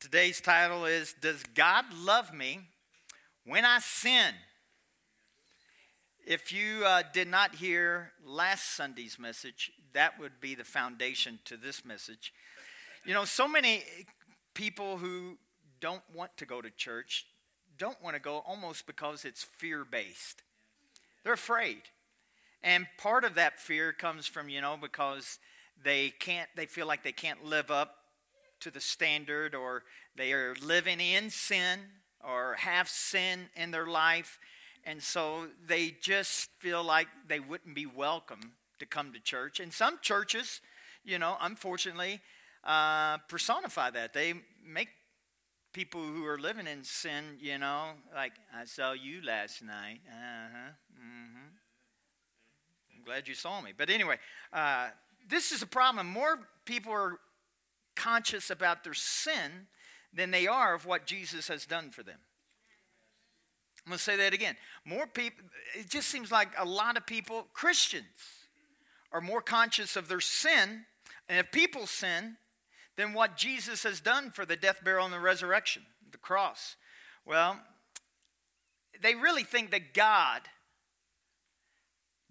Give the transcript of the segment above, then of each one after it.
Today's title is Does God Love Me When I Sin? If you uh, did not hear last Sunday's message, that would be the foundation to this message. You know, so many people who don't want to go to church don't want to go almost because it's fear based. They're afraid. And part of that fear comes from, you know, because they can't, they feel like they can't live up to the standard or they are living in sin or have sin in their life. And so they just feel like they wouldn't be welcome to come to church. And some churches, you know, unfortunately, uh, personify that. They make people who are living in sin, you know, like, I saw you last night. Uh huh. Mm-hmm. I'm glad you saw me. But anyway, uh, this is a problem. More people are conscious about their sin than they are of what Jesus has done for them. I'm going to say that again. More people, it just seems like a lot of people, Christians, are more conscious of their sin and if people sin than what Jesus has done for the death, burial, and the resurrection, the cross. Well, they really think that God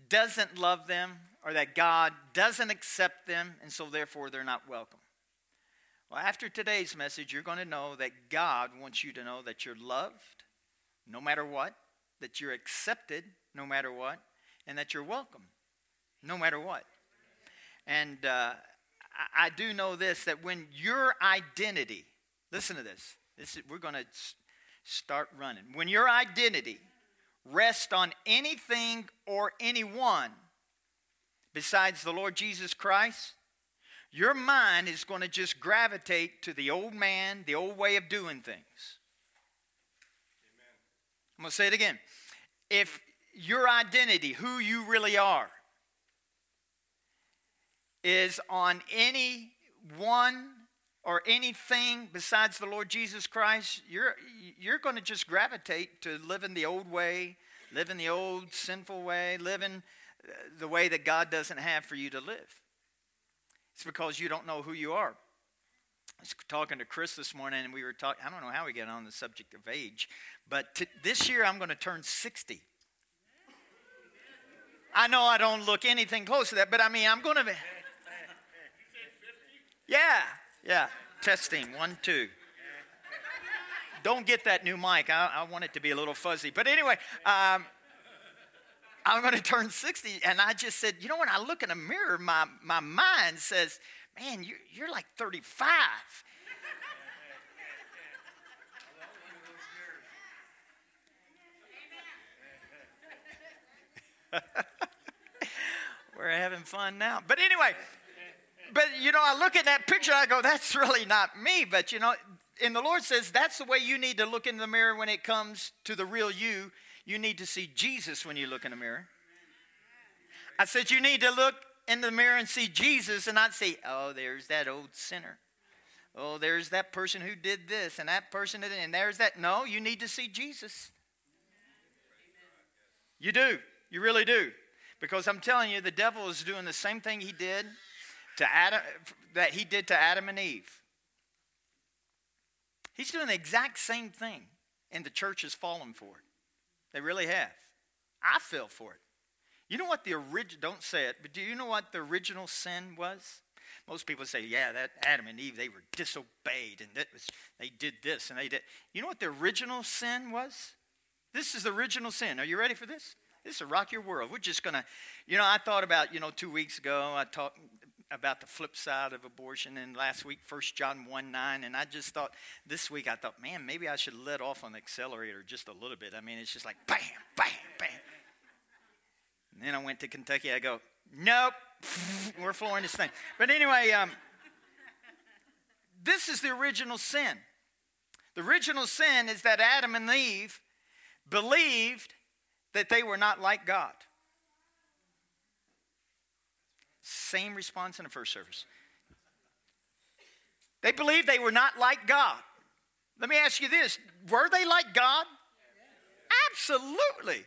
doesn't love them or that God doesn't accept them, and so therefore they're not welcome. Well, after today's message, you're going to know that God wants you to know that you're loved no matter what, that you're accepted no matter what, and that you're welcome no matter what. And uh, I, I do know this that when your identity, listen to this, this is, we're going to start running. When your identity rests on anything or anyone besides the Lord Jesus Christ, your mind is going to just gravitate to the old man, the old way of doing things. Amen. I'm going to say it again. If your identity, who you really are, is on any one or anything besides the Lord Jesus Christ, you're, you're going to just gravitate to living the old way, living the old sinful way, living the way that God doesn't have for you to live. It's because you don't know who you are. I was talking to Chris this morning, and we were talking. I don't know how we get on the subject of age, but t- this year I'm going to turn 60. I know I don't look anything close to that, but I mean, I'm going to be. Yeah, yeah. Testing, one, two. Don't get that new mic. I, I want it to be a little fuzzy. But anyway, um, I'm going to turn 60. And I just said, you know, when I look in a mirror, my, my mind says, man, you're, you're like 35. We're having fun now. But anyway, but you know, I look at that picture, I go, that's really not me. But you know, and the Lord says that's the way you need to look in the mirror when it comes to the real you you need to see Jesus when you look in the mirror. I said, You need to look in the mirror and see Jesus and not say, Oh, there's that old sinner. Oh, there's that person who did this and that person did, and there's that. No, you need to see Jesus. You do. You really do. Because I'm telling you, the devil is doing the same thing he did to Adam that he did to Adam and Eve. He's doing the exact same thing, and the church has fallen for it. They really have. I fell for it. You know what the original, don't say it, but do you know what the original sin was? Most people say, yeah, that Adam and Eve, they were disobeyed and that was, they did this and they did. You know what the original sin was? This is the original sin. Are you ready for this? This will rock your world. We're just going to, you know, I thought about, you know, two weeks ago, I talked about the flip side of abortion and last week 1 john 1 9 and i just thought this week i thought man maybe i should let off on the accelerator just a little bit. I mean it's just like bam bam bam. And then i went to kentucky. I go nope we're flooring this thing. But anyway um, this is the original sin. The original sin is that adam and eve believed that they were not like god same response in the first service. They believed they were not like God. Let me ask you this were they like God? Absolutely.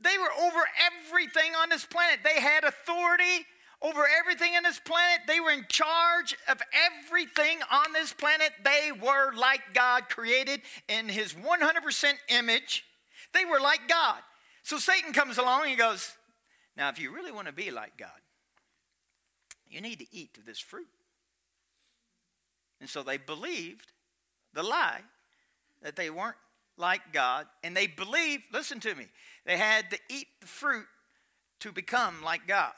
They were over everything on this planet. They had authority over everything in this planet. They were in charge of everything on this planet. They were like God, created in his 100% image. They were like God. So Satan comes along and he goes, Now, if you really want to be like God, you need to eat this fruit. And so they believed the lie that they weren't like God. And they believed, listen to me, they had to eat the fruit to become like God.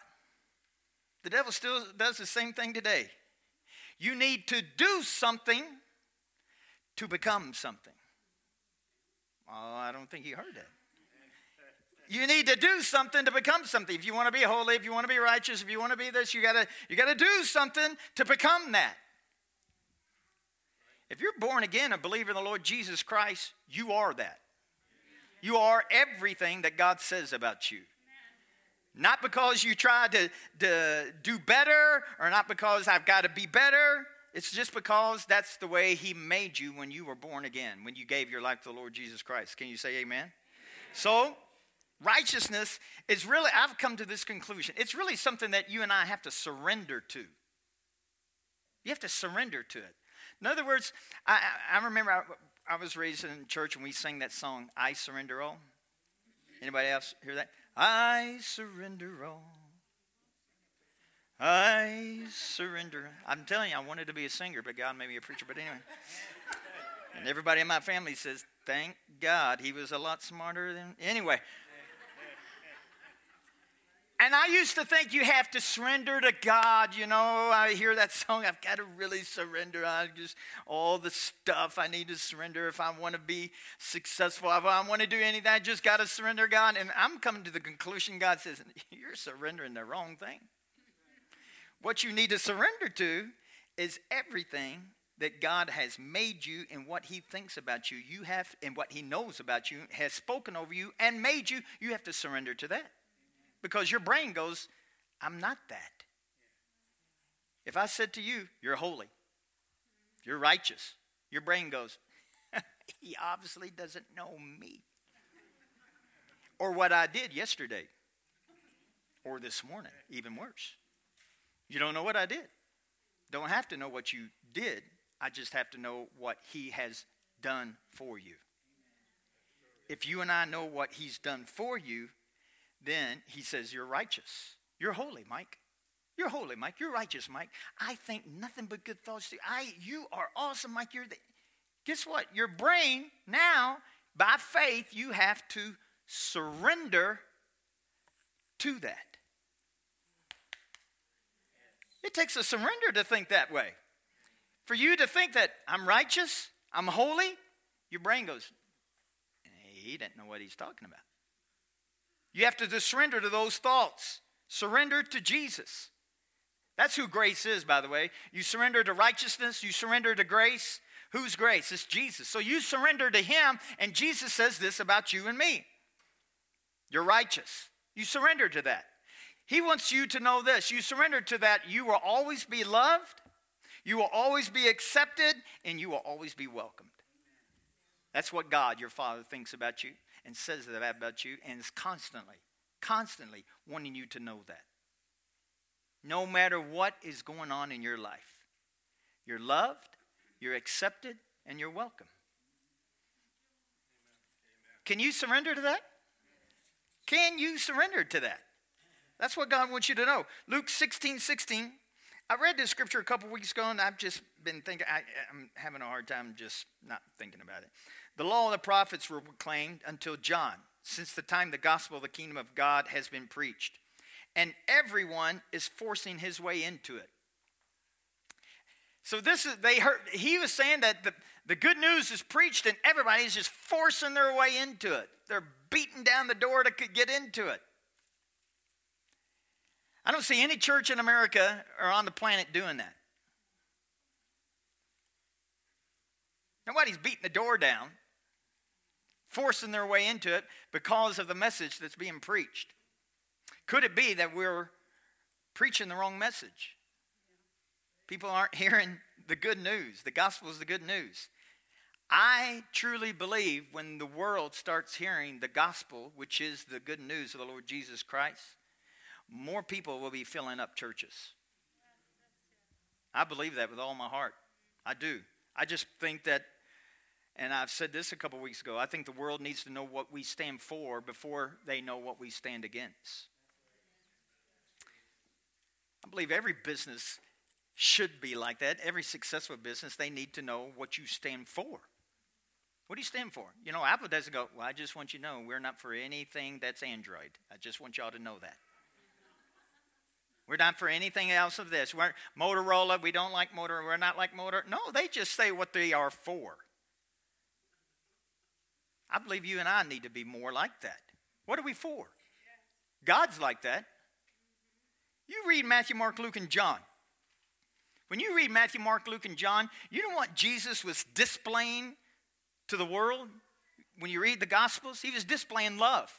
The devil still does the same thing today. You need to do something to become something. Oh, I don't think he heard that. You need to do something to become something. If you want to be holy, if you want to be righteous, if you want to be this, you gotta you gotta do something to become that. If you're born again and believer in the Lord Jesus Christ, you are that. You are everything that God says about you. Not because you tried to, to do better or not because I've got to be better. It's just because that's the way He made you when you were born again, when you gave your life to the Lord Jesus Christ. Can you say amen? So, righteousness is really, I've come to this conclusion. It's really something that you and I have to surrender to. You have to surrender to it. In other words, I, I remember I, I was raised in church and we sang that song, I Surrender All. Anybody else hear that? I surrender all. I surrender. I'm telling you, I wanted to be a singer, but God made me a preacher. But anyway. And everybody in my family says, thank God he was a lot smarter than. Anyway. And I used to think you have to surrender to God. You know, I hear that song, I've got to really surrender. I just, all the stuff I need to surrender if I want to be successful. If I want to do anything, I just got to surrender God. And I'm coming to the conclusion God says, You're surrendering the wrong thing. What you need to surrender to is everything that God has made you and what He thinks about you. You have, and what He knows about you, has spoken over you and made you. You have to surrender to that because your brain goes, I'm not that. If I said to you, You're holy, you're righteous, your brain goes, He obviously doesn't know me. Or what I did yesterday, or this morning, even worse. You don't know what I did. Don't have to know what you did. I just have to know what He has done for you. If you and I know what He's done for you, then he says, You're righteous. You're holy, Mike. You're holy, Mike. You're righteous, Mike. I think nothing but good thoughts to you. I, you are awesome, Mike. You're the. Guess what? Your brain now, by faith, you have to surrender to that. It takes a surrender to think that way. For you to think that I'm righteous, I'm holy, your brain goes, he didn't know what he's talking about. You have to surrender to those thoughts. Surrender to Jesus. That's who grace is, by the way. You surrender to righteousness, you surrender to grace. Whose grace? It's Jesus. So you surrender to Him, and Jesus says this about you and me. You're righteous. You surrender to that. He wants you to know this. You surrender to that, you will always be loved, you will always be accepted, and you will always be welcomed. That's what God, your Father, thinks about you and says that about you and is constantly, constantly wanting you to know that. No matter what is going on in your life, you're loved, you're accepted, and you're welcome. Can you surrender to that? Can you surrender to that? That's what God wants you to know. Luke 16 16. I read this scripture a couple weeks ago, and I've just been thinking, I, am having a hard time just not thinking about it. The law and the prophets were proclaimed until John, since the time the gospel of the kingdom of God has been preached. And everyone is forcing his way into it. So this is they heard he was saying that the, the good news is preached and everybody's just forcing their way into it. They're beating down the door to get into it. I don't see any church in America or on the planet doing that. Nobody's beating the door down forcing their way into it because of the message that's being preached. Could it be that we're preaching the wrong message? People aren't hearing the good news. The gospel is the good news. I truly believe when the world starts hearing the gospel, which is the good news of the Lord Jesus Christ, more people will be filling up churches. I believe that with all my heart. I do. I just think that, and I've said this a couple weeks ago, I think the world needs to know what we stand for before they know what we stand against. I believe every business should be like that. Every successful business, they need to know what you stand for. What do you stand for? You know, Apple doesn't go, well, I just want you to know we're not for anything that's Android. I just want y'all to know that. We're not for anything else of this. We're Motorola, we don't like Motorola, we're not like Motor. No, they just say what they are for. I believe you and I need to be more like that. What are we for? God's like that. You read Matthew, Mark, Luke, and John. When you read Matthew, Mark, Luke, and John, you know what Jesus was displaying to the world? When you read the Gospels, he was displaying love.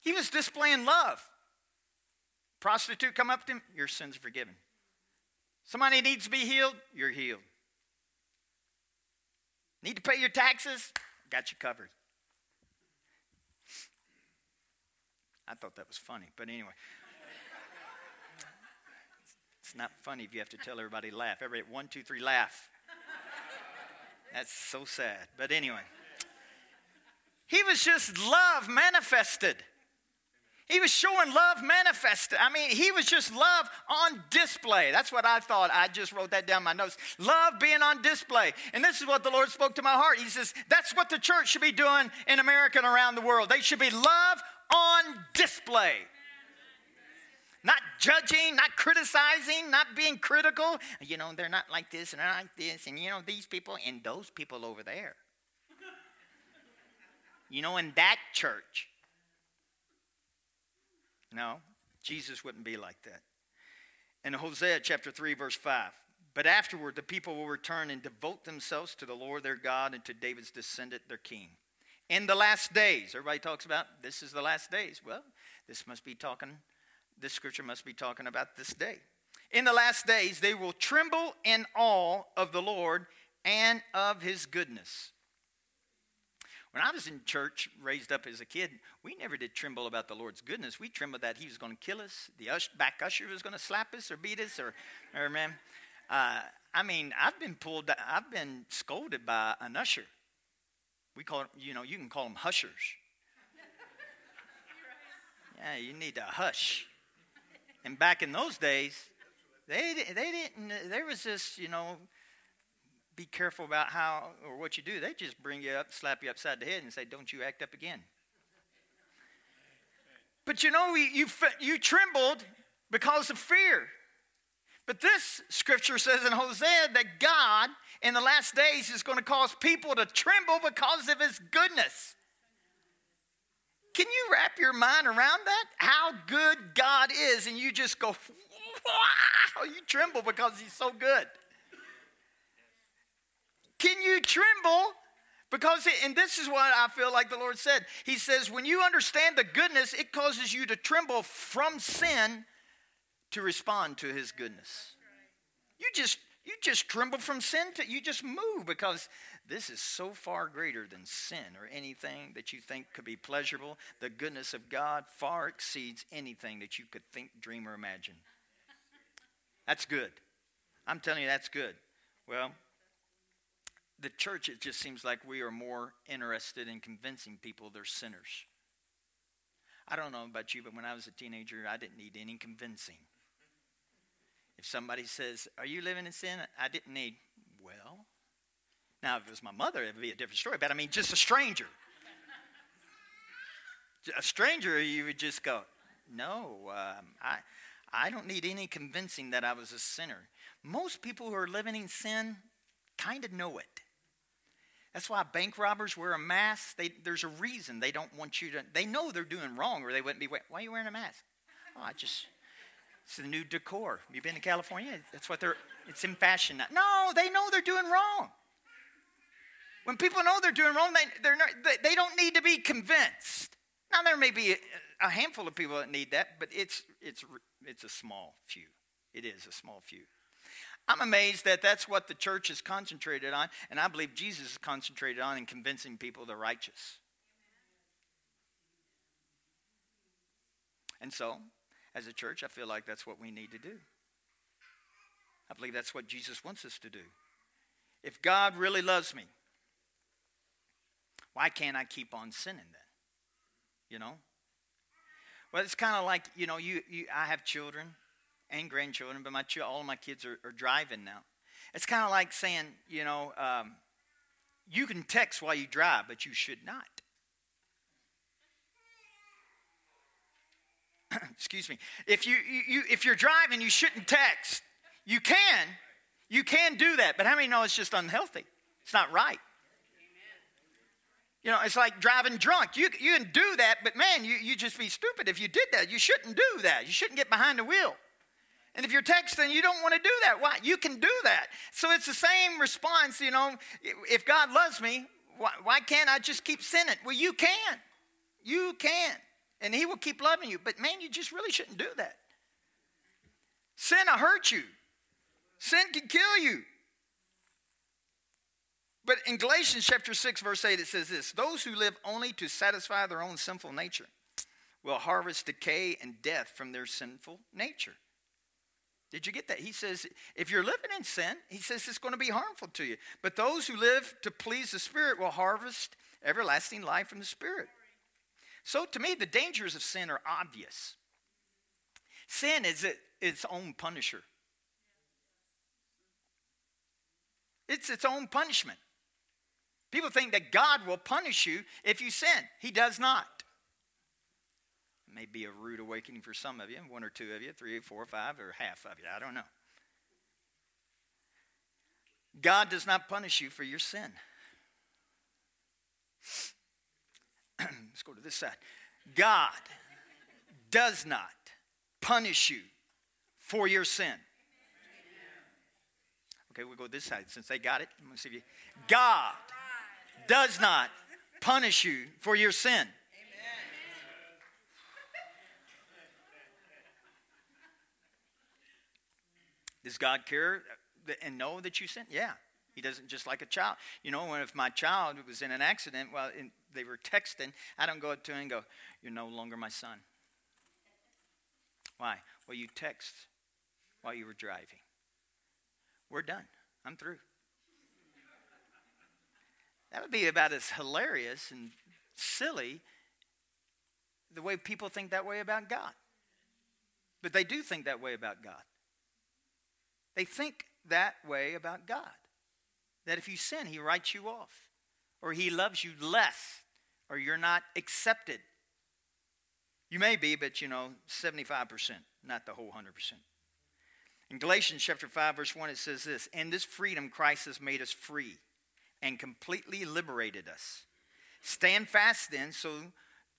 He was displaying love. Prostitute come up to him, your sins are forgiven. Somebody needs to be healed, you're healed. Need to pay your taxes? Got you covered. I thought that was funny, but anyway. It's not funny if you have to tell everybody to laugh. Everybody, one, two, three, laugh. That's so sad. But anyway, he was just love manifested. He was showing love manifested. I mean, he was just love on display. That's what I thought. I just wrote that down my notes. Love being on display. And this is what the Lord spoke to my heart. He says, that's what the church should be doing in America and around the world. They should be love on display. Not judging, not criticizing, not being critical. You know, they're not like this and they're like this. And, you know, these people and those people over there. You know, in that church. No, Jesus wouldn't be like that. In Hosea chapter 3, verse 5, but afterward the people will return and devote themselves to the Lord their God and to David's descendant, their king. In the last days, everybody talks about this is the last days. Well, this must be talking, this scripture must be talking about this day. In the last days, they will tremble in awe of the Lord and of his goodness when I was in church, raised up as a kid, we never did tremble about the Lord's goodness. We trembled that He was going to kill us, the back usher was going to slap us or beat us, or, or man. Uh, I mean, I've been pulled, I've been scolded by an usher. We call it, you know, you can call them hushers. Yeah, you need to hush. And back in those days, they, they didn't, there was this, you know, be careful about how or what you do. They just bring you up, slap you upside the head, and say, Don't you act up again. But you know, you, you trembled because of fear. But this scripture says in Hosea that God in the last days is going to cause people to tremble because of his goodness. Can you wrap your mind around that? How good God is, and you just go, wow, you tremble because he's so good. Can you tremble? Because, it, and this is what I feel like the Lord said. He says, when you understand the goodness, it causes you to tremble from sin to respond to His goodness. You just, you just tremble from sin to, you just move because this is so far greater than sin or anything that you think could be pleasurable. The goodness of God far exceeds anything that you could think, dream, or imagine. That's good. I'm telling you, that's good. Well, the church, it just seems like we are more interested in convincing people they're sinners. I don't know about you, but when I was a teenager, I didn't need any convincing. If somebody says, Are you living in sin? I didn't need, well, now if it was my mother, it would be a different story, but I mean, just a stranger. a stranger, you would just go, No, um, I, I don't need any convincing that I was a sinner. Most people who are living in sin kind of know it. That's why bank robbers wear a mask. They, there's a reason they don't want you to. They know they're doing wrong, or they wouldn't be. Why are you wearing a mask? Oh, I just. It's the new decor. You've been to California? That's what they're. It's in fashion now. No, they know they're doing wrong. When people know they're doing wrong, they, they're not, they, don't need to be convinced. Now there may be a, a handful of people that need that, but it's it's it's a small few. It is a small few. I'm amazed that that's what the church is concentrated on, and I believe Jesus is concentrated on in convincing people they're righteous. And so, as a church, I feel like that's what we need to do. I believe that's what Jesus wants us to do. If God really loves me, why can't I keep on sinning then? You know? Well, it's kind of like, you know, you, you, I have children and grandchildren, but my all of my kids are, are driving now. It's kind of like saying, you know, um, you can text while you drive, but you should not. Excuse me. If you, you if you're driving, you shouldn't text. You can, you can do that, but how many know it's just unhealthy? It's not right. You know, it's like driving drunk. You, you can do that, but man, you, you just be stupid if you did that. You shouldn't do that. You shouldn't get behind the wheel. And if you're texting, you don't want to do that. Why? You can do that. So it's the same response, you know. If God loves me, why, why can't I just keep sinning? Well, you can. You can. And He will keep loving you. But man, you just really shouldn't do that. Sin will hurt you, sin can kill you. But in Galatians chapter 6, verse 8, it says this Those who live only to satisfy their own sinful nature will harvest decay and death from their sinful nature. Did you get that? He says, if you're living in sin, he says it's going to be harmful to you. But those who live to please the Spirit will harvest everlasting life from the Spirit. So to me, the dangers of sin are obvious. Sin is its own punisher, it's its own punishment. People think that God will punish you if you sin. He does not may be a rude awakening for some of you, one or two of you, three, four, five, or half of you. I don't know. God does not punish you for your sin. Let's go to this side. God does not punish you for your sin. Okay, we'll go this side since they got it. I'm to see if you. God does not punish you for your sin. Does God care and know that you sin? Yeah. He doesn't just like a child. You know, when if my child was in an accident, well, they were texting, I don't go up to him and go, You're no longer my son. Why? Well, you text while you were driving. We're done. I'm through. That would be about as hilarious and silly the way people think that way about God. But they do think that way about God. They think that way about God. That if you sin, He writes you off, or He loves you less, or you're not accepted. You may be, but you know, 75%, not the whole 100%. In Galatians chapter 5, verse 1, it says this In this freedom, Christ has made us free and completely liberated us. Stand fast then, so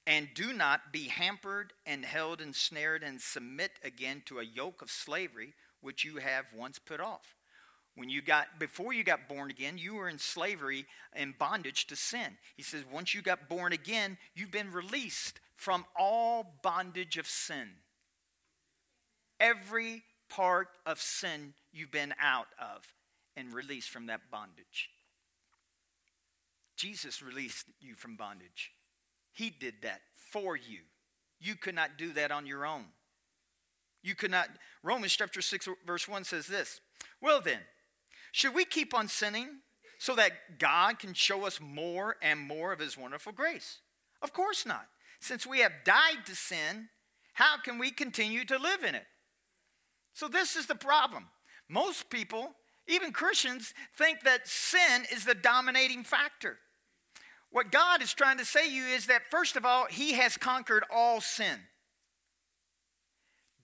and do not be hampered and held and snared and submit again to a yoke of slavery which you have once put off. When you got before you got born again, you were in slavery and bondage to sin. He says once you got born again, you've been released from all bondage of sin. Every part of sin you've been out of and released from that bondage. Jesus released you from bondage. He did that for you. You could not do that on your own. You could not. Romans chapter 6, verse 1 says this Well, then, should we keep on sinning so that God can show us more and more of his wonderful grace? Of course not. Since we have died to sin, how can we continue to live in it? So, this is the problem. Most people, even Christians, think that sin is the dominating factor. What God is trying to say to you is that, first of all, He has conquered all sin.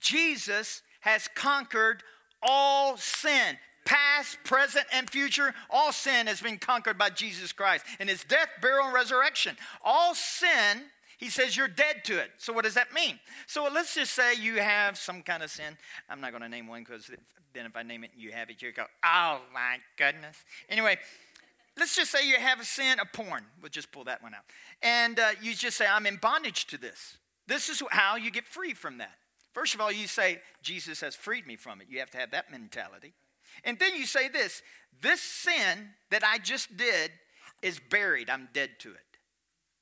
Jesus has conquered all sin. Past, present, and future, all sin has been conquered by Jesus Christ in his death, burial, and resurrection. All sin, he says you're dead to it. So, what does that mean? So, let's just say you have some kind of sin. I'm not going to name one because then if I name it and you have it, you go, oh my goodness. Anyway, let's just say you have a sin of porn. We'll just pull that one out. And uh, you just say, I'm in bondage to this. This is how you get free from that. First of all, you say, Jesus has freed me from it. You have to have that mentality. And then you say this this sin that I just did is buried. I'm dead to it.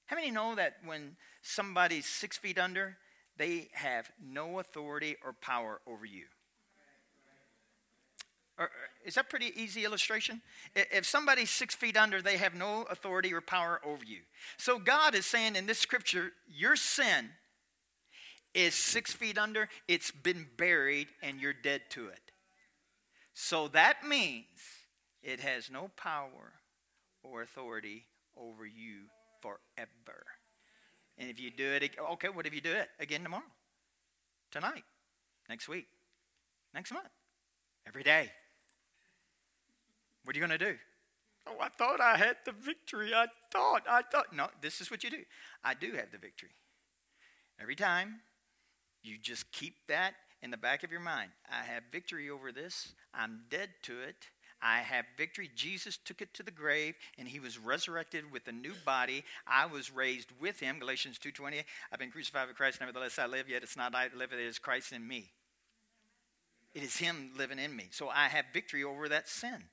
How many know that when somebody's six feet under, they have no authority or power over you. Or, is that pretty easy illustration? If somebody's six feet under, they have no authority or power over you. So God is saying in this scripture, your sin is six feet under, it's been buried, and you're dead to it. So that means it has no power or authority over you forever. And if you do it, okay, what if you do it again tomorrow, tonight, next week, next month, every day? What are you going to do? Oh, I thought I had the victory. I thought, I thought. No, this is what you do. I do have the victory. Every time you just keep that in the back of your mind. I have victory over this. I'm dead to it. I have victory. Jesus took it to the grave and he was resurrected with a new body. I was raised with him. Galatians 2:20. I've been crucified with Christ, nevertheless I live, yet it's not I that live, it is Christ in me. It is him living in me. So I have victory over that sin.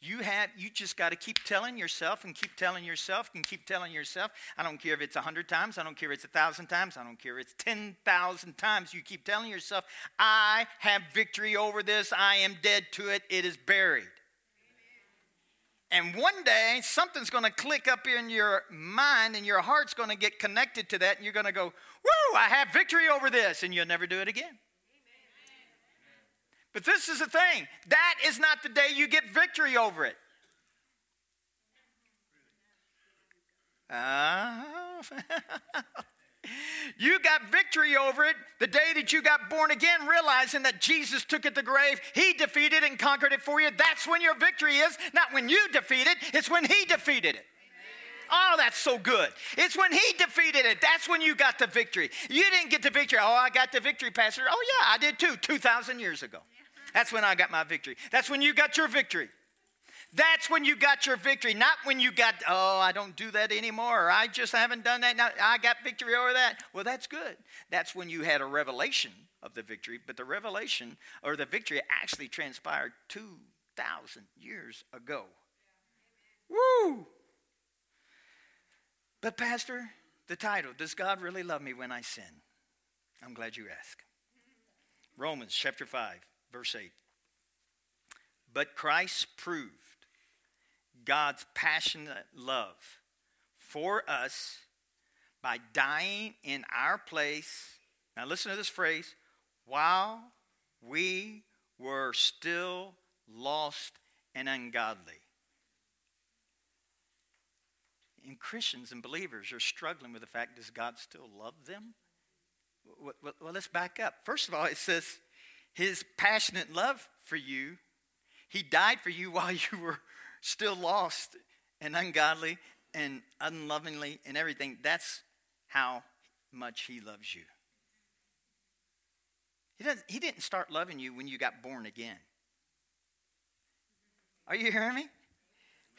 You have you just got to keep telling yourself and keep telling yourself and keep telling yourself. I don't care if it's a hundred times, I don't care if it's a thousand times, I don't care if it's ten thousand times. You keep telling yourself, I have victory over this, I am dead to it, it is buried. And one day something's going to click up in your mind and your heart's going to get connected to that, and you're going to go, Woo, I have victory over this, and you'll never do it again. But this is the thing that is not the day you get victory over it. Oh. you got victory over it the day that you got born again, realizing that Jesus took it to the grave. He defeated and conquered it for you. That's when your victory is, not when you defeat it, it's when He defeated it. Oh, that's so good. It's when he defeated it. That's when you got the victory. You didn't get the victory. Oh, I got the victory, Pastor. Oh, yeah, I did too, 2,000 years ago. That's when I got my victory. That's when you got your victory. That's when you got your victory, not when you got, oh, I don't do that anymore, or I just haven't done that. Now I got victory over that. Well, that's good. That's when you had a revelation of the victory, but the revelation or the victory actually transpired 2,000 years ago. Woo! But, Pastor, the title, Does God Really Love Me When I Sin? I'm glad you asked. Romans chapter 5 verse 8. But Christ proved God's passionate love for us by dying in our place. Now, listen to this phrase while we were still lost and ungodly. And Christians and believers are struggling with the fact does God still love them? Well, let's back up. First of all, it says his passionate love for you. He died for you while you were still lost and ungodly and unlovingly and everything. That's how much he loves you. He, doesn't, he didn't start loving you when you got born again. Are you hearing me?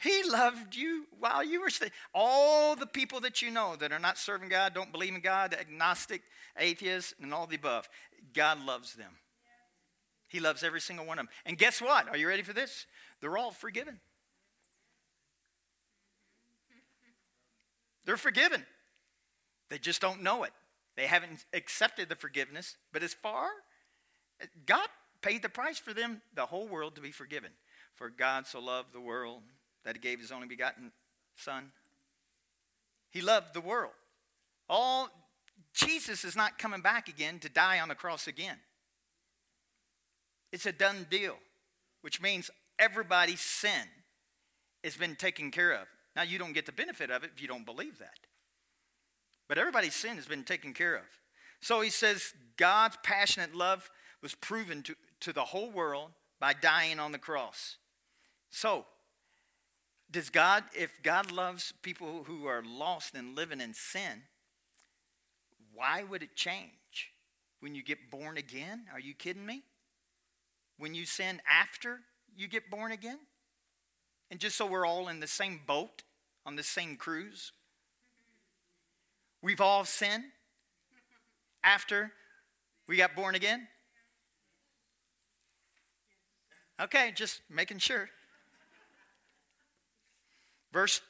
He loved you while you were still. All the people that you know that are not serving God, don't believe in God, agnostic, atheists, and all the above, God loves them. He loves every single one of them. And guess what? Are you ready for this? They're all forgiven. They're forgiven. They just don't know it. They haven't accepted the forgiveness. But as far, God paid the price for them, the whole world to be forgiven. For God so loved the world that he gave his only begotten Son. He loved the world. All Jesus is not coming back again to die on the cross again. It's a done deal, which means everybody's sin has been taken care of. Now, you don't get the benefit of it if you don't believe that. But everybody's sin has been taken care of. So he says God's passionate love was proven to, to the whole world by dying on the cross. So, does God, if God loves people who are lost and living in sin, why would it change when you get born again? Are you kidding me? When you sin after you get born again? And just so we're all in the same boat, on the same cruise, we've all sinned after we got born again? Okay, just making sure. Verse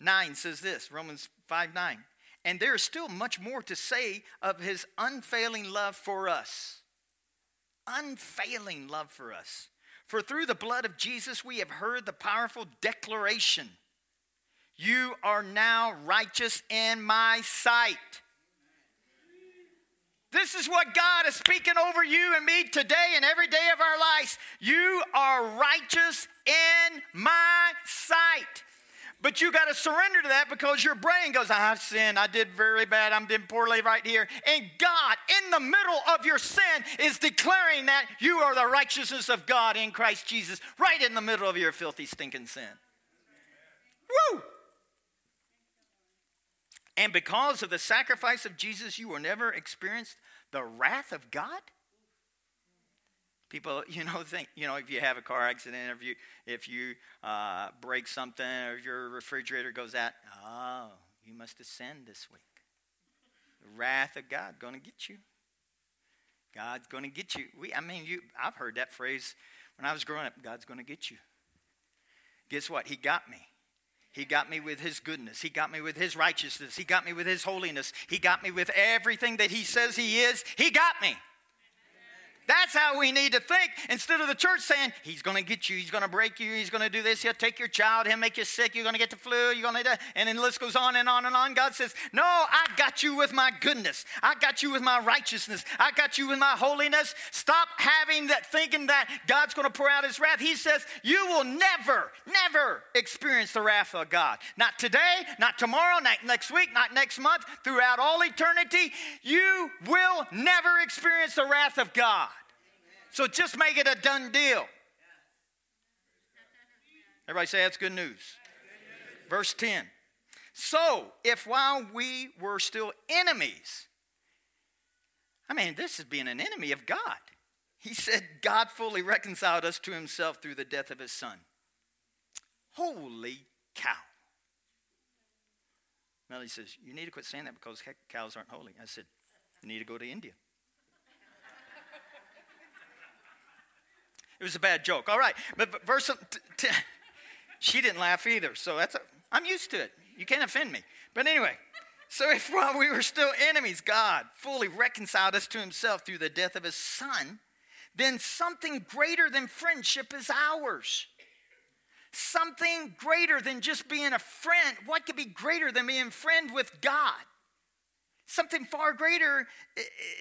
9 says this Romans 5 9. And there is still much more to say of his unfailing love for us. Unfailing love for us. For through the blood of Jesus, we have heard the powerful declaration You are now righteous in my sight. This is what God is speaking over you and me today and every day of our lives. You are righteous in my sight. But you got to surrender to that because your brain goes, I've sinned. I did very bad. I'm doing poorly right here. And God, in the middle of your sin, is declaring that you are the righteousness of God in Christ Jesus, right in the middle of your filthy, stinking sin. Woo! And because of the sacrifice of Jesus, you will never experience the wrath of God. People, you know, think, you know, if you have a car accident, or if you, if you uh, break something, or your refrigerator goes out, oh, you must sinned this week. The wrath of God going to get you. God's going to get you. We, I mean, you, I've heard that phrase when I was growing up. God's going to get you. Guess what? He got me. He got me with His goodness. He got me with His righteousness. He got me with His holiness. He got me with everything that He says He is. He got me. That's how we need to think instead of the church saying, He's going to get you, He's going to break you, He's going to do this, He'll take your child, He'll make you sick, you're going to get the flu, you're going to die. And then the list goes on and on and on. God says, No, I got you with my goodness. I got you with my righteousness. I got you with my holiness. Stop having that thinking that God's going to pour out His wrath. He says, You will never, never experience the wrath of God. Not today, not tomorrow, not next week, not next month, throughout all eternity. You will never experience the wrath of God. So just make it a done deal. Everybody say that's good news. Verse 10. So, if while we were still enemies, I mean, this is being an enemy of God. He said God fully reconciled us to himself through the death of his son. Holy cow. Melody says, You need to quit saying that because cows aren't holy. I said, You need to go to India. It was a bad joke. All right. But, but verse, t- t- she didn't laugh either. So that's, a, I'm used to it. You can't offend me. But anyway, so if while we were still enemies, God fully reconciled us to himself through the death of his son, then something greater than friendship is ours. Something greater than just being a friend. What could be greater than being friend with God? Something far greater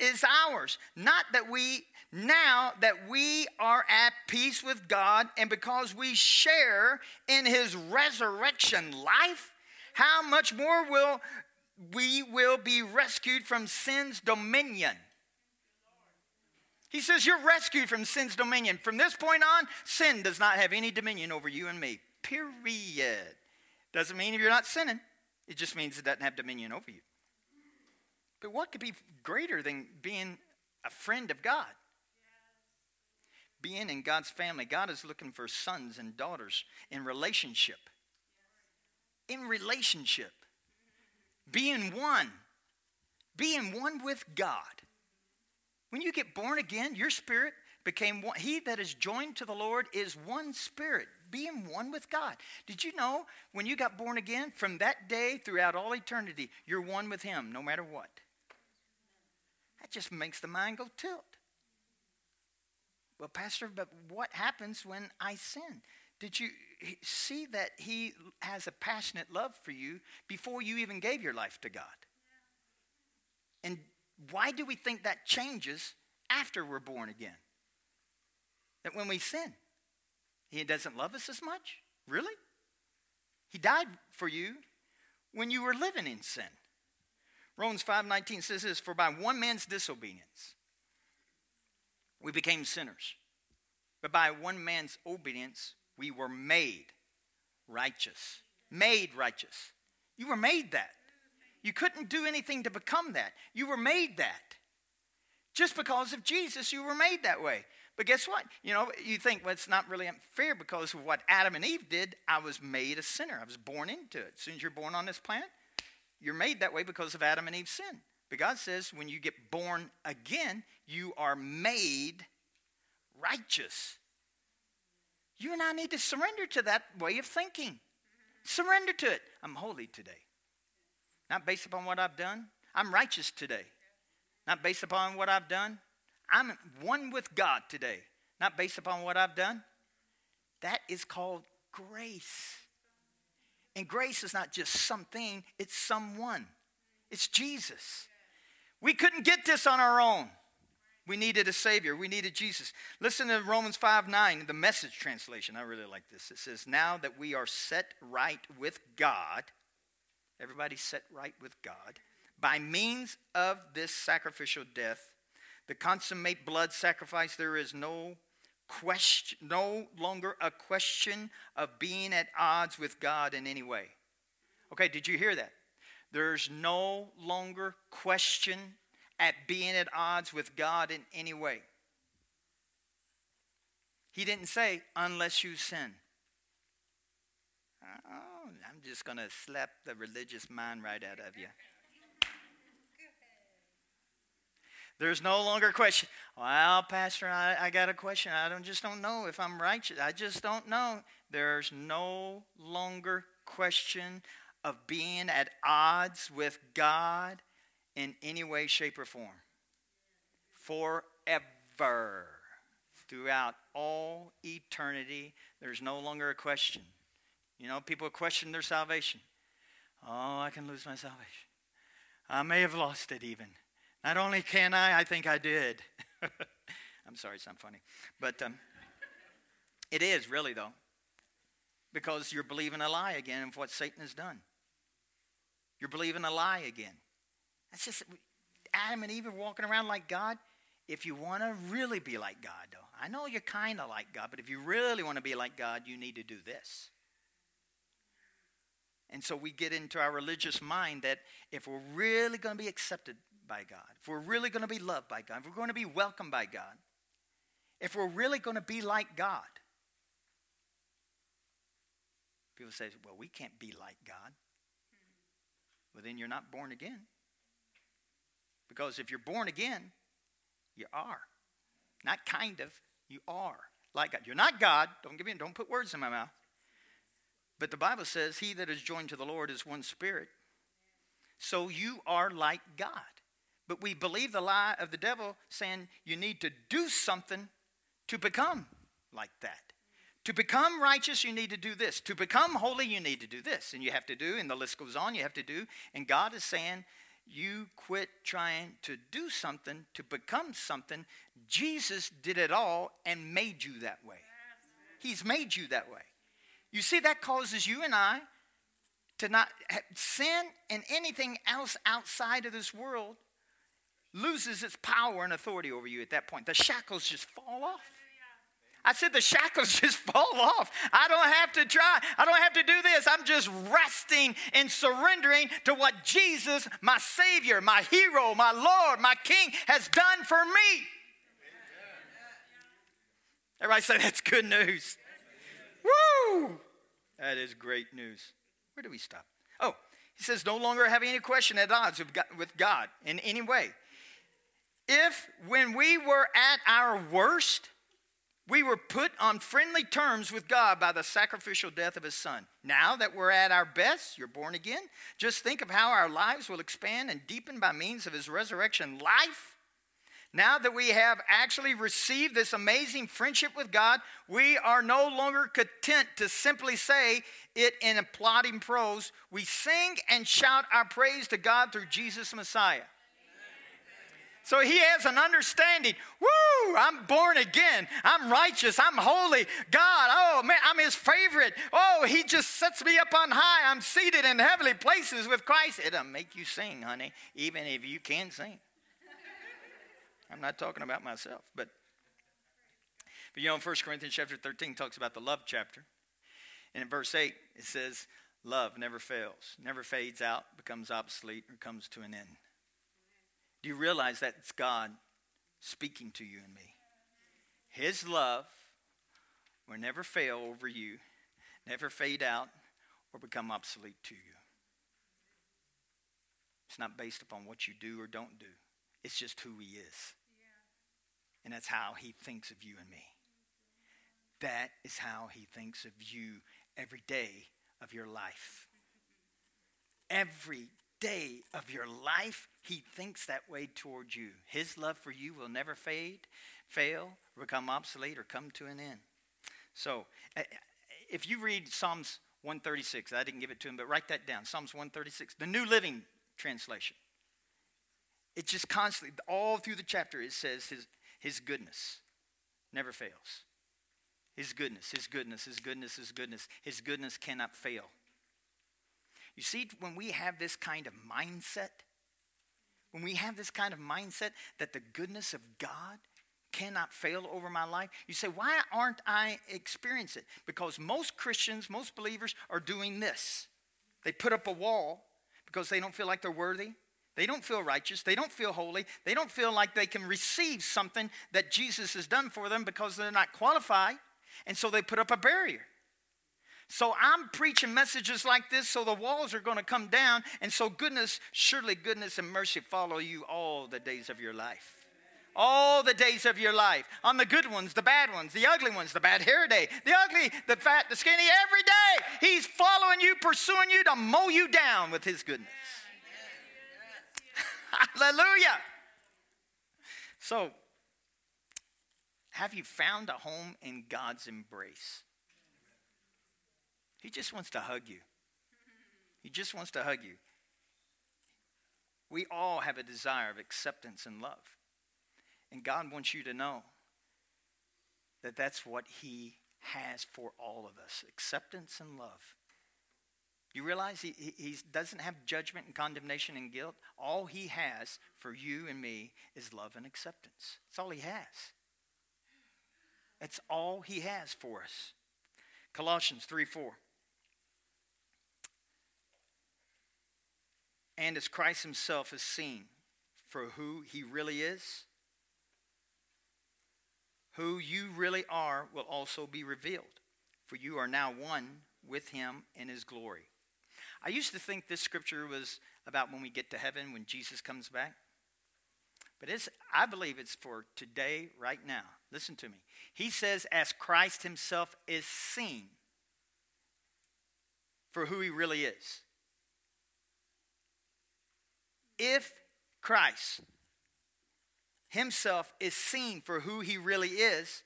is ours. Not that we now that we are at peace with God and because we share in his resurrection life, how much more will we will be rescued from sin's dominion? He says you're rescued from sin's dominion. From this point on, sin does not have any dominion over you and me. Period. Doesn't mean if you're not sinning. It just means it doesn't have dominion over you. But what could be greater than being a friend of God? Being in God's family. God is looking for sons and daughters in relationship. In relationship. Being one. Being one with God. When you get born again, your spirit became one. He that is joined to the Lord is one spirit, being one with God. Did you know when you got born again, from that day throughout all eternity, you're one with Him no matter what? That just makes the mind go tilt. Well, Pastor, but what happens when I sin? Did you see that He has a passionate love for you before you even gave your life to God? And why do we think that changes after we're born again? That when we sin, He doesn't love us as much? Really? He died for you when you were living in sin. Romans 5:19 says this, for by one man's disobedience we became sinners. But by one man's obedience, we were made righteous. Made righteous. You were made that. You couldn't do anything to become that. You were made that. Just because of Jesus, you were made that way. But guess what? You know, you think, well, it's not really unfair because of what Adam and Eve did. I was made a sinner. I was born into it. As soon as you're born on this planet, you're made that way because of Adam and Eve's sin. But God says when you get born again, you are made righteous. You and I need to surrender to that way of thinking. Surrender to it. I'm holy today. not based upon what I've done. I'm righteous today, not based upon what I've done. I'm one with God today, not based upon what I've done. That is called grace. And grace is not just something, it's someone. It's Jesus. We couldn't get this on our own. We needed a Savior. We needed Jesus. Listen to Romans 5 9, the message translation. I really like this. It says, Now that we are set right with God, everybody set right with God, by means of this sacrificial death, the consummate blood sacrifice, there is no question, no longer a question of being at odds with God in any way. Okay, did you hear that? There's no longer question at being at odds with God in any way. He didn't say, unless you sin. Oh, I'm just going to slap the religious mind right out of you. There's no longer question. Well, Pastor, I, I got a question. I don't just don't know if I'm righteous. I just don't know. There's no longer question of being at odds with God in any way, shape, or form. Forever. Throughout all eternity, there's no longer a question. You know, people question their salvation. Oh, I can lose my salvation. I may have lost it even. Not only can I, I think I did. I'm sorry, it's not funny. But um, it is really, though, because you're believing a lie again of what Satan has done. You're believing a lie again. That's just Adam and Eve are walking around like God. If you want to really be like God, though, I know you're kind of like God, but if you really want to be like God, you need to do this. And so we get into our religious mind that if we're really going to be accepted by God, if we're really going to be loved by God, if we're going to be welcomed by God, if we're really going to be like God, people say, well, we can't be like God. Well, then you're not born again. Because if you're born again, you are. Not kind of, you are like God. You're not God. Don't give me don't put words in my mouth. But the Bible says, He that is joined to the Lord is one spirit. So you are like God. But we believe the lie of the devil saying you need to do something to become like that. To become righteous, you need to do this. To become holy, you need to do this. And you have to do, and the list goes on, you have to do. And God is saying, you quit trying to do something to become something. Jesus did it all and made you that way. He's made you that way. You see, that causes you and I to not sin and anything else outside of this world loses its power and authority over you at that point. The shackles just fall off. I said the shackles just fall off. I don't have to try. I don't have to do this. I'm just resting and surrendering to what Jesus, my Savior, my hero, my Lord, my King, has done for me. Everybody say that's good news. Woo! That is great news. Where do we stop? Oh, he says, no longer having any question at odds with God in any way. If when we were at our worst, we were put on friendly terms with God by the sacrificial death of his son. Now that we're at our best, you're born again, just think of how our lives will expand and deepen by means of his resurrection life. Now that we have actually received this amazing friendship with God, we are no longer content to simply say it in applauding prose. We sing and shout our praise to God through Jesus Messiah. So he has an understanding. Woo, I'm born again. I'm righteous. I'm holy. God, oh man, I'm his favorite. Oh, he just sets me up on high. I'm seated in heavenly places with Christ. It'll make you sing, honey, even if you can't sing. I'm not talking about myself, but but you know, 1 Corinthians chapter 13 talks about the love chapter. And in verse 8, it says, Love never fails, never fades out, becomes obsolete, or comes to an end. Do you realize that it's God speaking to you and me? His love will never fail over you, never fade out, or become obsolete to you. It's not based upon what you do or don't do, it's just who He is. And that's how He thinks of you and me. That is how He thinks of you every day of your life. Every day of your life, he thinks that way towards you. His love for you will never fade, fail, become obsolete, or come to an end. So, if you read Psalms 136, I didn't give it to him, but write that down. Psalms 136, the New Living Translation. It just constantly, all through the chapter, it says his, his goodness never fails. His goodness, His goodness, His goodness, His goodness. His goodness cannot fail. You see, when we have this kind of mindset, when we have this kind of mindset that the goodness of God cannot fail over my life, you say, why aren't I experiencing it? Because most Christians, most believers are doing this. They put up a wall because they don't feel like they're worthy. They don't feel righteous. They don't feel holy. They don't feel like they can receive something that Jesus has done for them because they're not qualified. And so they put up a barrier. So I'm preaching messages like this so the walls are going to come down. And so goodness, surely goodness and mercy follow you all the days of your life. All the days of your life. On the good ones, the bad ones, the ugly ones, the bad hair day, the ugly, the fat, the skinny, every day. He's following you, pursuing you to mow you down with his goodness. Hallelujah. So, have you found a home in God's embrace? He just wants to hug you. He just wants to hug you. We all have a desire of acceptance and love. And God wants you to know that that's what He has for all of us acceptance and love. You realize he, he doesn't have judgment and condemnation and guilt? All He has for you and me is love and acceptance. That's all He has. That's all he has for us. Colossians 3 4. And as Christ himself is seen for who he really is, who you really are will also be revealed, for you are now one with him in his glory. I used to think this scripture was about when we get to heaven, when Jesus comes back. But it's, I believe it's for today, right now. Listen to me. He says, as Christ himself is seen for who he really is. If Christ himself is seen for who he really is,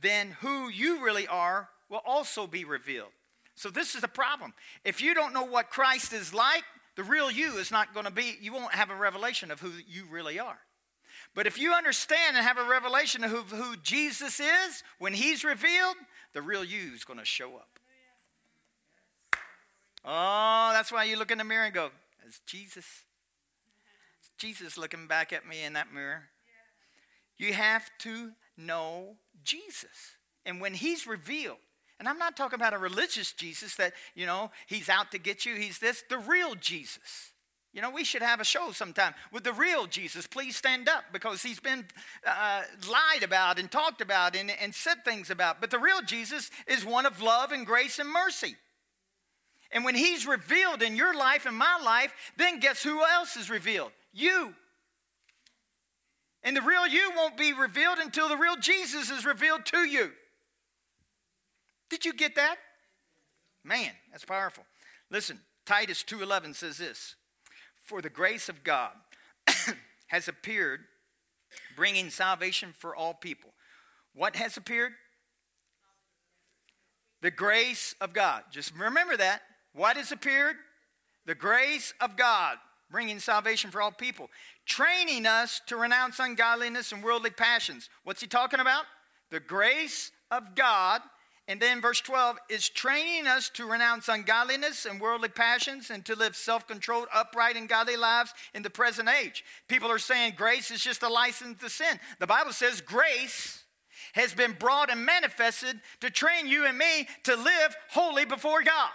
then who you really are will also be revealed. So, this is the problem. If you don't know what Christ is like, the real you is not going to be, you won't have a revelation of who you really are. But if you understand and have a revelation of who, who Jesus is, when he's revealed, the real you is going to show up. Oh, oh, that's why you look in the mirror and go, is Jesus? Jesus looking back at me in that mirror? You have to know Jesus. And when he's revealed, and I'm not talking about a religious Jesus that, you know, he's out to get you, he's this, the real Jesus. You know, we should have a show sometime with the real Jesus. Please stand up because he's been uh, lied about and talked about and, and said things about. But the real Jesus is one of love and grace and mercy. And when he's revealed in your life and my life, then guess who else is revealed? You. And the real you won't be revealed until the real Jesus is revealed to you. Did you get that? Man, that's powerful. Listen, Titus 2:11 says this. For the grace of God has appeared, bringing salvation for all people. What has appeared? The grace of God. Just remember that. What has appeared? The grace of God, bringing salvation for all people, training us to renounce ungodliness and worldly passions. What's he talking about? The grace of God and then verse 12 is training us to renounce ungodliness and worldly passions and to live self controlled, upright, and godly lives in the present age. People are saying grace is just a license to sin. The Bible says grace has been brought and manifested to train you and me to live holy before God.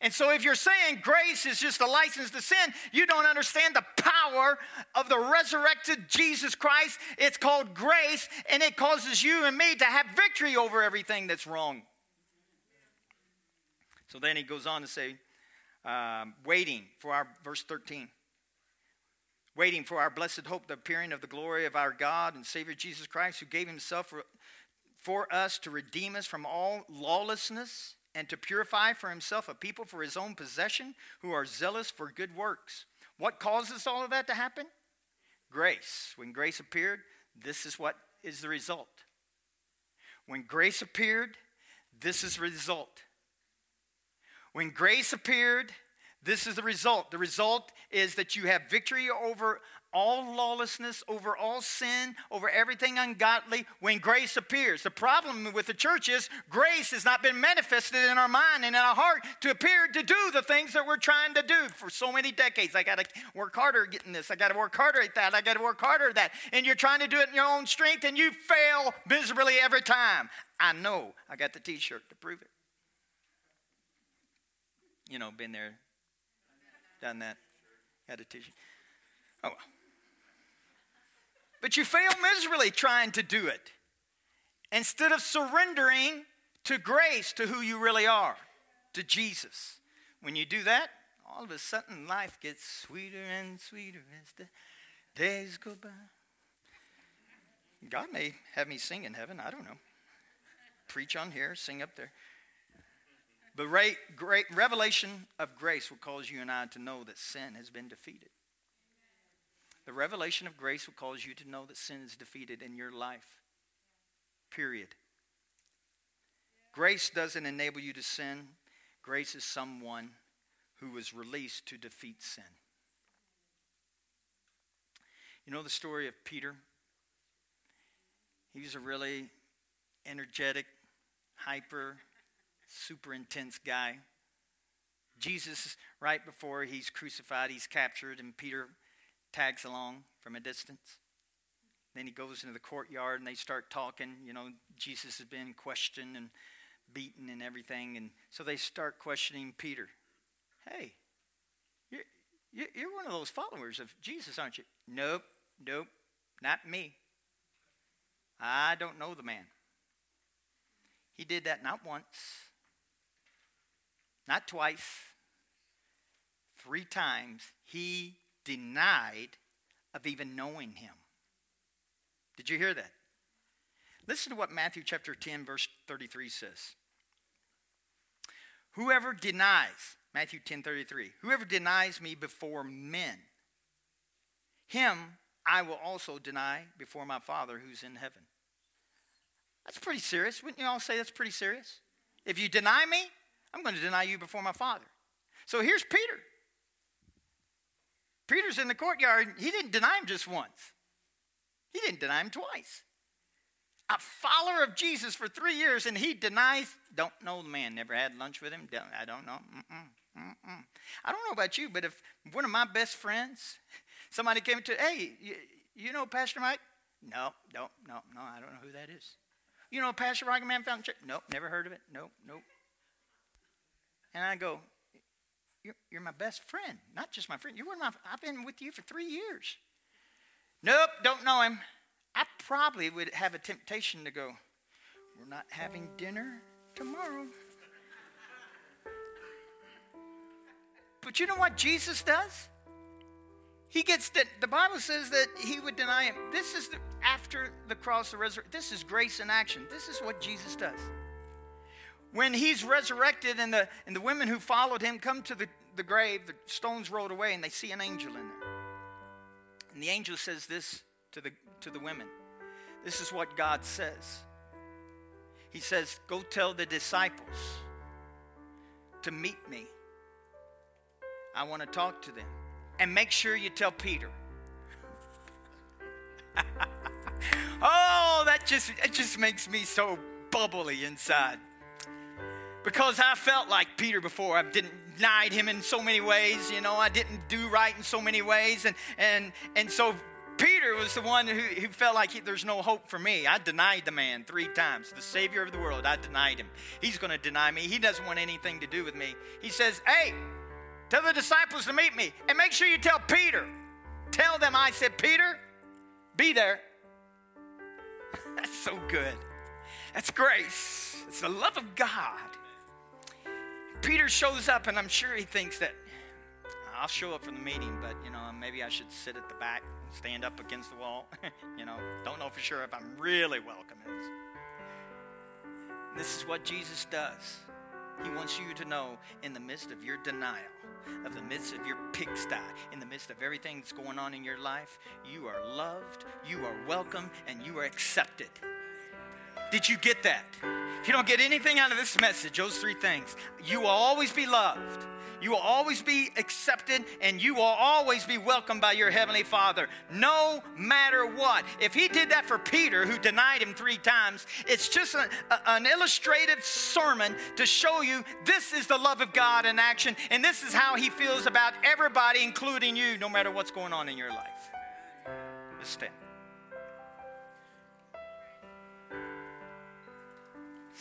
And so, if you're saying grace is just a license to sin, you don't understand the power of the resurrected Jesus Christ. It's called grace, and it causes you and me to have victory over everything that's wrong. So then he goes on to say, um, waiting for our, verse 13, waiting for our blessed hope, the appearing of the glory of our God and Savior Jesus Christ, who gave himself for, for us to redeem us from all lawlessness and to purify for himself a people for his own possession who are zealous for good works. What causes all of that to happen? Grace. When grace appeared, this is what is the result. When grace appeared, this is the result. When grace appeared, this is the result. The result is that you have victory over all lawlessness, over all sin, over everything ungodly when grace appears. The problem with the church is grace has not been manifested in our mind and in our heart to appear to do the things that we're trying to do for so many decades. I got to work harder getting this. I got to work harder at that. I got to work harder at that. And you're trying to do it in your own strength and you fail miserably every time. I know. I got the t shirt to prove it. You know, been there, done that, had a t shirt. Oh, well. But you fail miserably trying to do it instead of surrendering to grace, to who you really are, to Jesus. When you do that, all of a sudden life gets sweeter and sweeter as the days go by. God may have me sing in heaven, I don't know. Preach on here, sing up there. But great, great revelation of grace will cause you and I to know that sin has been defeated. The revelation of grace will cause you to know that sin is defeated in your life. Period. Grace doesn't enable you to sin. Grace is someone who was released to defeat sin. You know the story of Peter? He was a really energetic, hyper, super intense guy. Jesus, right before he's crucified, he's captured, and Peter tags along from a distance. Then he goes into the courtyard and they start talking. You know, Jesus has been questioned and beaten and everything. And so they start questioning Peter. Hey, you're, you're one of those followers of Jesus, aren't you? Nope, nope, not me. I don't know the man. He did that not once, not twice, three times. He denied of even knowing him. Did you hear that? Listen to what Matthew chapter 10, verse 33 says. Whoever denies, Matthew 10 33, whoever denies me before men, him I will also deny before my Father who's in heaven. That's pretty serious. Wouldn't you all say that's pretty serious? If you deny me, I'm going to deny you before my Father. So here's Peter. Peter's in the courtyard. He didn't deny him just once, he didn't deny him twice. A follower of Jesus for three years, and he denies, don't know the man, never had lunch with him, don't, I don't know. Mm-mm, mm-mm. I don't know about you, but if one of my best friends, somebody came to, hey, you, you know Pastor Mike? No, no, no, no, I don't know who that is. You know Pastor Rocky Man Fountain Church? Nope, never heard of it. Nope, nope. And I go, you're, you're my best friend, not just my friend. You're one of my, I've been with you for three years. Nope, don't know him. I probably would have a temptation to go, We're not having dinner tomorrow. But you know what Jesus does? He gets that the Bible says that he would deny him. This is the, after the cross, the resurrection. This is grace in action. This is what Jesus does when he's resurrected and the, and the women who followed him come to the, the grave, the stones rolled away, and they see an angel in there. And the angel says this to the, to the women This is what God says. He says, Go tell the disciples to meet me. I want to talk to them. And make sure you tell Peter. oh, that just it just makes me so bubbly inside because I felt like Peter before. I denied him in so many ways, you know, I didn't do right in so many ways. And, and, and so Peter was the one who, who felt like he, there's no hope for me. I denied the man three times, the Savior of the world. I denied him. He's going to deny me. He doesn't want anything to do with me. He says, Hey, tell the disciples to meet me. And make sure you tell Peter. Tell them I said, Peter, be there. That's so good. That's grace. It's the love of God. Peter shows up, and I'm sure he thinks that I'll show up for the meeting, but you know, maybe I should sit at the back, stand up against the wall. you know, don't know for sure if I'm really welcome. This is what Jesus does. He wants you to know in the midst of your denial, of the midst of your pigsty, in the midst of everything that's going on in your life, you are loved, you are welcome, and you are accepted. Did you get that? If you don't get anything out of this message, those three things, you will always be loved. You will always be accepted and you will always be welcomed by your Heavenly Father, no matter what. If He did that for Peter, who denied Him three times, it's just a, a, an illustrative sermon to show you this is the love of God in action and this is how He feels about everybody, including you, no matter what's going on in your life. Let's stand.